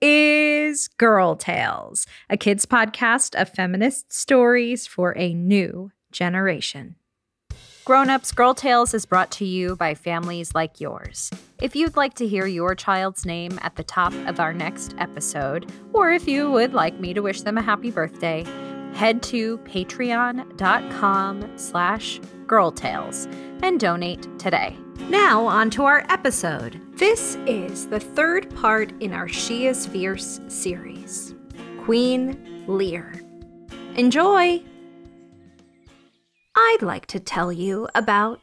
is Girl Tales, a kids podcast of feminist stories for a new generation. Grown Ups Girl Tales is brought to you by families like yours. If you'd like to hear your child's name at the top of our next episode, or if you would like me to wish them a happy birthday, head to patreon.com slash girltales and donate today. Now, on to our episode. This is the third part in our She is Fierce series Queen Lear. Enjoy! I'd like to tell you about.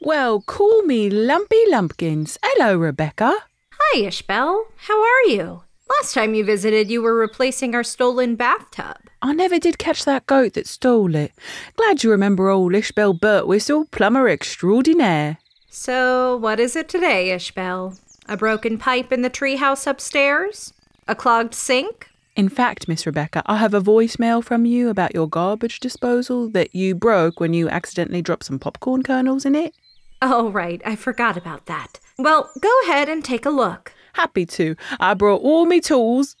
Well, call me Lumpy Lumpkins. Hello, Rebecca. Hi, Ishbel. How are you? Last time you visited, you were replacing our stolen bathtub. I never did catch that goat that stole it. Glad you remember old Ishbel Birtwistle, plumber extraordinaire. So, what is it today, Ishbel? A broken pipe in the treehouse upstairs? A clogged sink? In fact, Miss Rebecca, I have a voicemail from you about your garbage disposal that you broke when you accidentally dropped some popcorn kernels in it. Oh, right. I forgot about that. Well, go ahead and take a look. Happy to. I brought all me tools.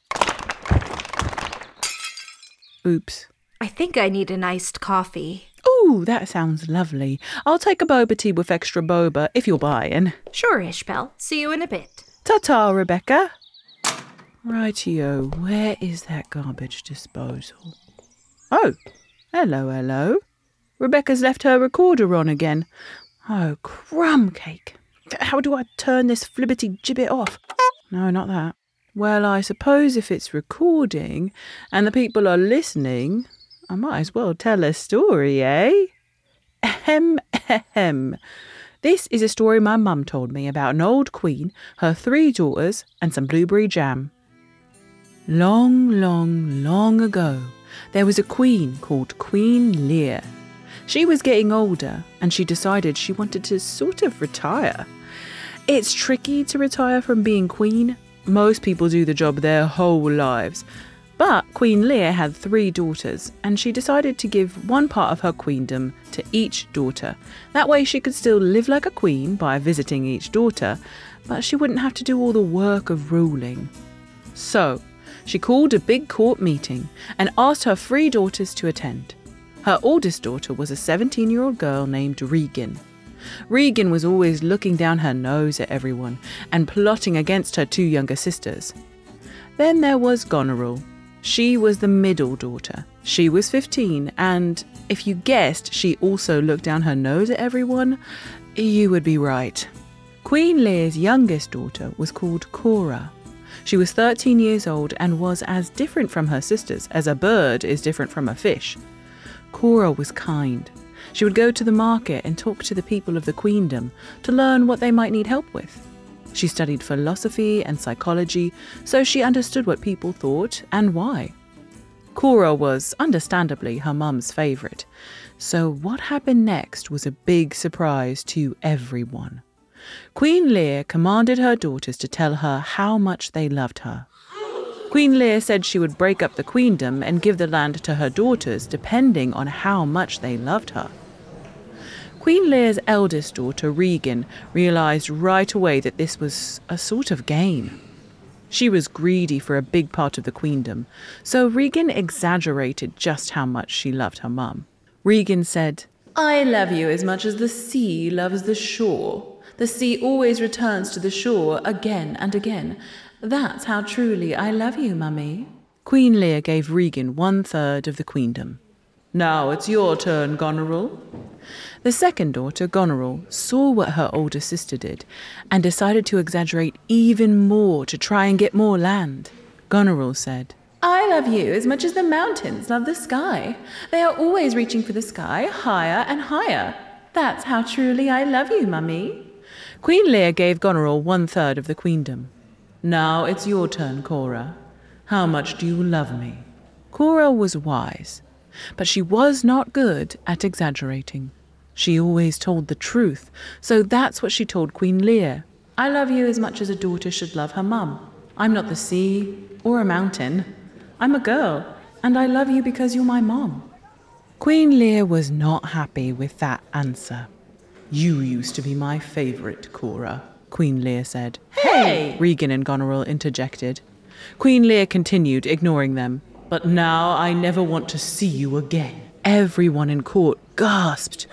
Oops. I think I need an iced coffee. Ooh, that sounds lovely. I'll take a boba tea with extra boba if you're buying. Sure, Ishbel. See you in a bit. Ta ta, Rebecca. Rightio, where is that garbage disposal? Oh, hello, hello. Rebecca's left her recorder on again. Oh, crumb cake. How do I turn this flibbity gibbet off? No, not that. Well, I suppose if it's recording and the people are listening, I might as well tell a story, eh? Ahem, ahem. This is a story my mum told me about an old queen, her three daughters, and some blueberry jam. Long, long, long ago, there was a queen called Queen Lear. She was getting older and she decided she wanted to sort of retire. It's tricky to retire from being queen. Most people do the job their whole lives. But Queen Lear had three daughters, and she decided to give one part of her queendom to each daughter. That way, she could still live like a queen by visiting each daughter, but she wouldn't have to do all the work of ruling. So, she called a big court meeting and asked her three daughters to attend. Her oldest daughter was a 17 year old girl named Regan. Regan was always looking down her nose at everyone and plotting against her two younger sisters. Then there was Goneril. She was the middle daughter. She was 15, and if you guessed she also looked down her nose at everyone, you would be right. Queen Lear's youngest daughter was called Cora. She was 13 years old and was as different from her sisters as a bird is different from a fish. Cora was kind. She would go to the market and talk to the people of the queendom to learn what they might need help with. She studied philosophy and psychology, so she understood what people thought and why. Cora was, understandably, her mum's favourite, so what happened next was a big surprise to everyone. Queen Lear commanded her daughters to tell her how much they loved her. Queen Lear said she would break up the queendom and give the land to her daughters depending on how much they loved her. Queen Lear's eldest daughter, Regan, realised right away that this was a sort of game. She was greedy for a big part of the queendom, so Regan exaggerated just how much she loved her mum. Regan said, I love you as much as the sea loves the shore. The sea always returns to the shore again and again. That's how truly I love you, mummy. Queen Lear gave Regan one third of the queendom. Now it's your turn, Goneril. The second daughter, Goneril, saw what her older sister did and decided to exaggerate even more to try and get more land. Goneril said, I love you as much as the mountains love the sky. They are always reaching for the sky higher and higher. That's how truly I love you, mummy. Queen Lear gave Goneril one third of the queendom. Now it's your turn, Cora. How much do you love me? Cora was wise but she was not good at exaggerating. She always told the truth, so that's what she told Queen Lear. I love you as much as a daughter should love her mum. I'm not the sea or a mountain. I'm a girl, and I love you because you're my mum. Queen Lear was not happy with that answer. You used to be my favourite, Cora, Queen Lear said. Hey! Regan and Goneril interjected. Queen Lear continued, ignoring them. But now I never want to see you again. Everyone in court gasped.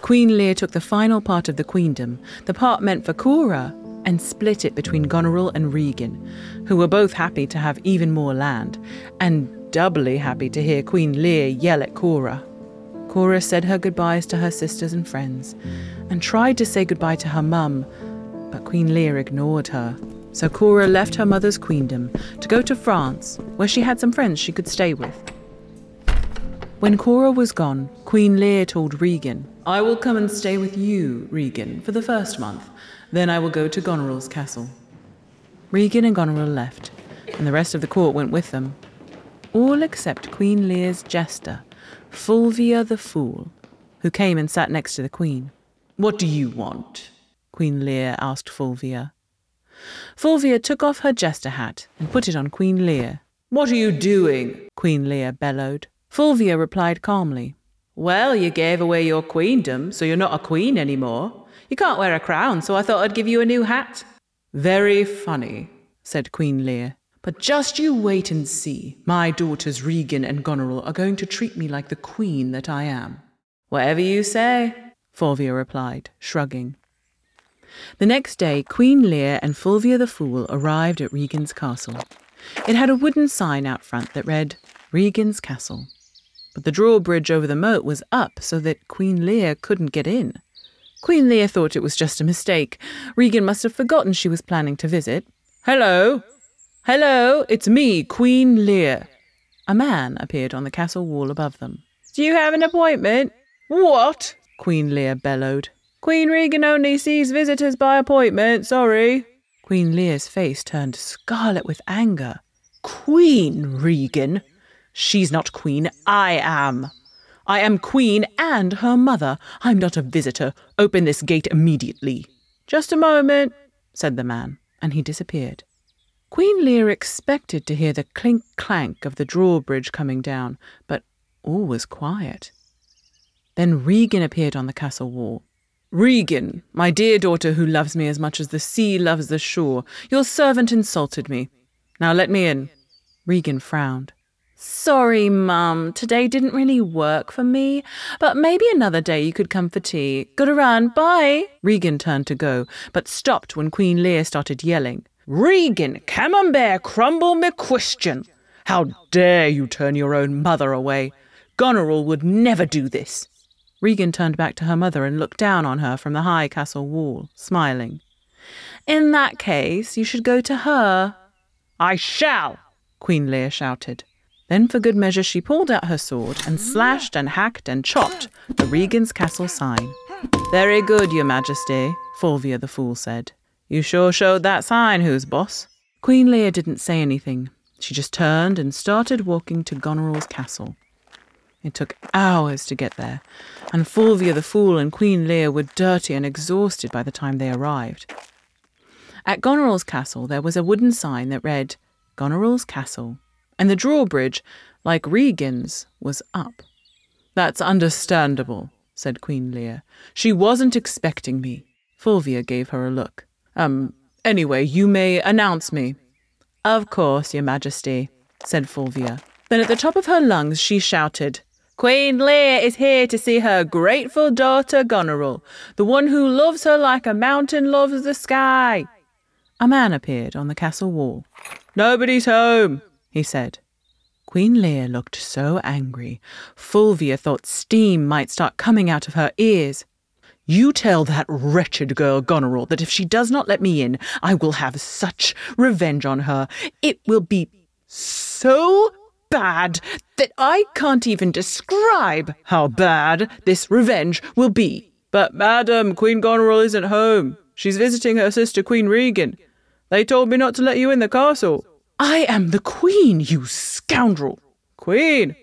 Queen Lear took the final part of the queendom, the part meant for Cora, and split it between Goneril and Regan, who were both happy to have even more land, and doubly happy to hear Queen Lear yell at Cora. Cora said her goodbyes to her sisters and friends, and tried to say goodbye to her mum, but Queen Lear ignored her so Cora left her mother's queendom to go to France, where she had some friends she could stay with. When Cora was gone, Queen Lear told Regan, I will come and stay with you, Regan, for the first month. Then I will go to Goneril's castle. Regan and Goneril left, and the rest of the court went with them. All except Queen Lear's jester, Fulvia the Fool, who came and sat next to the Queen. What do you want? Queen Lear asked Fulvia. Fulvia took off her jester hat and put it on Queen Lear. What are you doing? Queen Lear bellowed. Fulvia replied calmly. Well, you gave away your queendom, so you're not a queen anymore. You can't wear a crown, so I thought I'd give you a new hat. Very funny, said Queen Lear. But just you wait and see. My daughters Regan and Goneril are going to treat me like the queen that I am. Whatever you say, Fulvia replied, shrugging. The next day, Queen Lear and Fulvia the Fool arrived at Regan's castle. It had a wooden sign out front that read, Regan's Castle. But the drawbridge over the moat was up so that Queen Lear couldn't get in. Queen Lear thought it was just a mistake. Regan must have forgotten she was planning to visit. Hello! Hello! It's me, Queen Lear. A man appeared on the castle wall above them. Do you have an appointment? What? Queen Lear bellowed. Queen Regan only sees visitors by appointment, sorry. Queen Lear's face turned scarlet with anger. Queen Regan? She's not queen, I am. I am queen and her mother. I'm not a visitor. Open this gate immediately. Just a moment, said the man, and he disappeared. Queen Lear expected to hear the clink clank of the drawbridge coming down, but all was quiet. Then Regan appeared on the castle wall. Regan, my dear daughter who loves me as much as the sea loves the shore, your servant insulted me. Now let me in. Regan frowned. Sorry, Mum, today didn't really work for me, but maybe another day you could come for tea. Gotta run, bye. Regan turned to go, but stopped when Queen Lear started yelling. Regan, camembert, crumble me question. How dare you turn your own mother away? Goneril would never do this. Regan turned back to her mother and looked down on her from the high castle wall, smiling. In that case, you should go to her. I shall, Queen Lear shouted. Then, for good measure, she pulled out her sword and slashed and hacked and chopped the Regan's castle sign. Very good, your majesty, Fulvia the fool said. You sure showed that sign who's boss. Queen Lear didn't say anything. She just turned and started walking to Goneril's castle. It took hours to get there, and Fulvia the Fool and Queen Lear were dirty and exhausted by the time they arrived. At Goneril's castle there was a wooden sign that read, Goneril's Castle, and the drawbridge, like Regan's, was up. That's understandable, said Queen Lear. She wasn't expecting me. Fulvia gave her a look. Um, anyway, you may announce me. Of course, your majesty, said Fulvia. Then at the top of her lungs she shouted, Queen Lear is here to see her grateful daughter Goneril, the one who loves her like a mountain loves the sky. A man appeared on the castle wall. Nobody's home, he said. Queen Lear looked so angry, Fulvia thought steam might start coming out of her ears. You tell that wretched girl Goneril that if she does not let me in, I will have such revenge on her. It will be so bad that I can't even describe how bad this revenge will be. But, madam, Queen Goneril isn't home. She's visiting her sister, Queen Regan. They told me not to let you in the castle. I am the Queen, you scoundrel. Queen?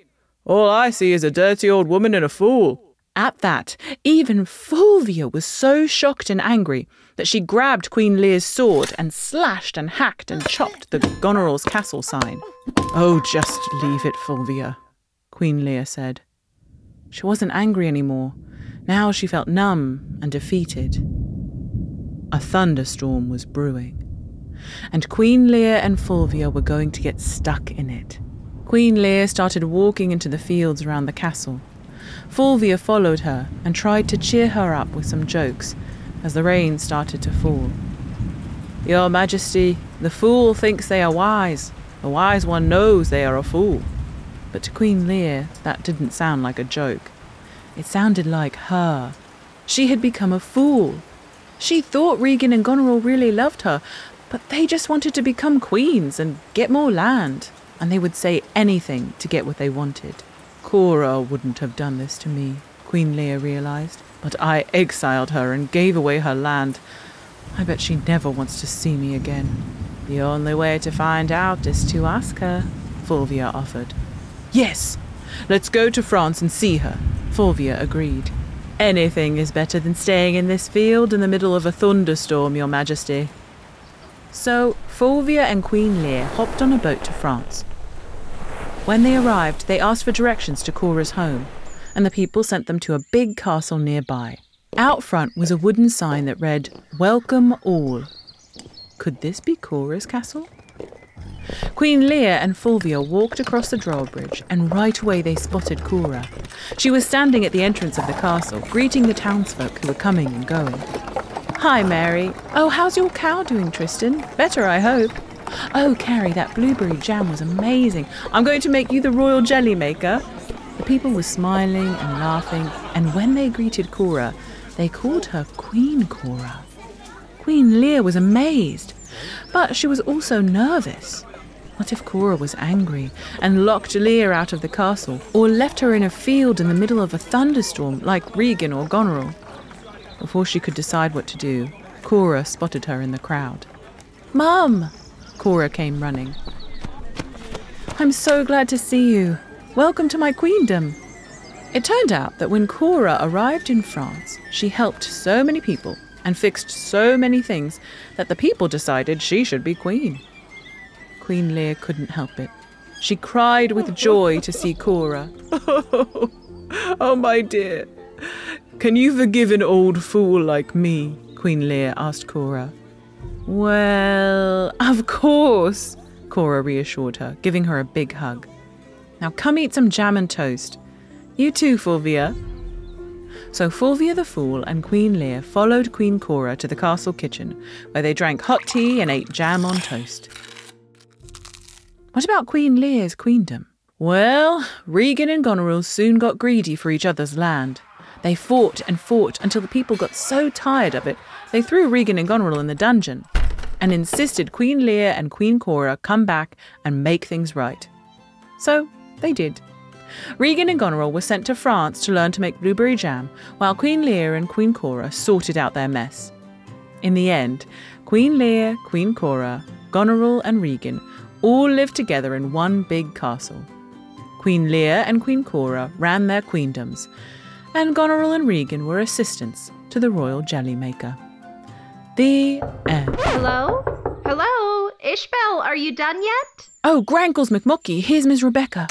All I see is a dirty old woman and a fool. At that, even Fulvia was so shocked and angry that she grabbed Queen Lear's sword and slashed and hacked and chopped the Goneril's castle sign. Oh, just leave it, Fulvia, Queen Lear said. She wasn't angry anymore. Now she felt numb and defeated. A thunderstorm was brewing, and Queen Lear and Fulvia were going to get stuck in it. Queen Lear started walking into the fields around the castle. Fulvia followed her and tried to cheer her up with some jokes as the rain started to fall. Your Majesty, the fool thinks they are wise. The wise one knows they are a fool. But to Queen Lear, that didn't sound like a joke. It sounded like her. She had become a fool. She thought Regan and Goneril really loved her, but they just wanted to become queens and get more land, and they would say anything to get what they wanted. Cora wouldn't have done this to me, Queen Lear realized, but I exiled her and gave away her land. I bet she never wants to see me again. The only way to find out is to ask her, Fulvia offered. Yes, let's go to France and see her, Fulvia agreed. Anything is better than staying in this field in the middle of a thunderstorm, Your Majesty. So Fulvia and Queen Lear hopped on a boat to France. When they arrived, they asked for directions to Cora's home, and the people sent them to a big castle nearby. Out front was a wooden sign that read, Welcome all. Could this be Cora's castle? Queen Lear and Fulvia walked across the drawbridge, and right away they spotted Cora. She was standing at the entrance of the castle, greeting the townsfolk who were coming and going. Hi, Mary. Oh, how's your cow doing, Tristan? Better, I hope. Oh, Carrie, that blueberry jam was amazing. I'm going to make you the royal jelly maker. The people were smiling and laughing, and when they greeted Cora, they called her Queen Cora. Queen Lear was amazed, but she was also nervous. What if Cora was angry and locked Lear out of the castle, or left her in a field in the middle of a thunderstorm like Regan or Goneril? Before she could decide what to do, Cora spotted her in the crowd. Mum! Cora came running. I'm so glad to see you. Welcome to my queendom. It turned out that when Cora arrived in France, she helped so many people and fixed so many things that the people decided she should be queen. Queen Lear couldn't help it. She cried with joy to see Cora. Oh, oh, my dear. Can you forgive an old fool like me? Queen Lear asked Cora. Well, of course, Cora reassured her, giving her a big hug. Now come eat some jam and toast. You too, Fulvia. So Fulvia the Fool and Queen Lear followed Queen Cora to the castle kitchen, where they drank hot tea and ate jam on toast. What about Queen Lear's queendom? Well, Regan and Goneril soon got greedy for each other's land. They fought and fought until the people got so tired of it, they threw Regan and Goneril in the dungeon and insisted Queen Lear and Queen Cora come back and make things right. So they did. Regan and Goneril were sent to France to learn to make blueberry jam, while Queen Lear and Queen Cora sorted out their mess. In the end, Queen Lear, Queen Cora, Goneril, and Regan all lived together in one big castle. Queen Lear and Queen Cora ran their queendoms, and Goneril and Regan were assistants to the royal jelly maker. The end. Hello? Hello? Ishbel, are you done yet? Oh, Grankles McMucky, here's Miss Rebecca.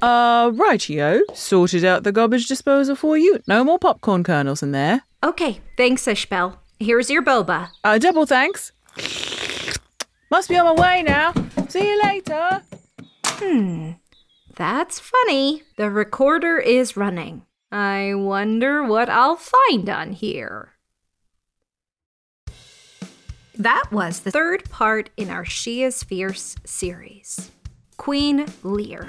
Uh, rightio. Sorted out the garbage disposal for you. No more popcorn kernels in there. Okay, thanks, Ishbel. Here's your boba. Uh, double thanks. Must be on my way now. See you later. Hmm. That's funny. The recorder is running. I wonder what I'll find on here. That was the third part in our She is Fierce series Queen Lear.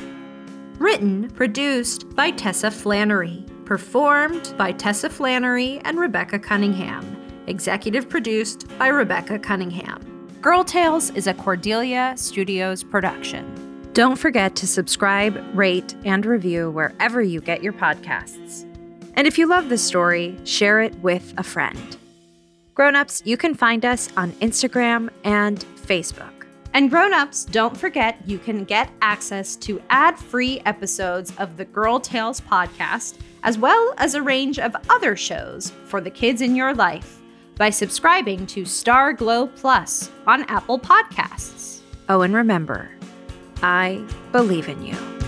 Written, produced by Tessa Flannery. Performed by Tessa Flannery and Rebecca Cunningham. Executive produced by Rebecca Cunningham. Girl Tales is a Cordelia Studios production. Don't forget to subscribe, rate, and review wherever you get your podcasts. And if you love this story, share it with a friend. Grown-ups, you can find us on Instagram and Facebook. And grown-ups, don't forget you can get access to ad-free episodes of the Girl Tales podcast, as well as a range of other shows for the kids in your life by subscribing to Starglow Plus on Apple Podcasts. Oh, and remember, I believe in you.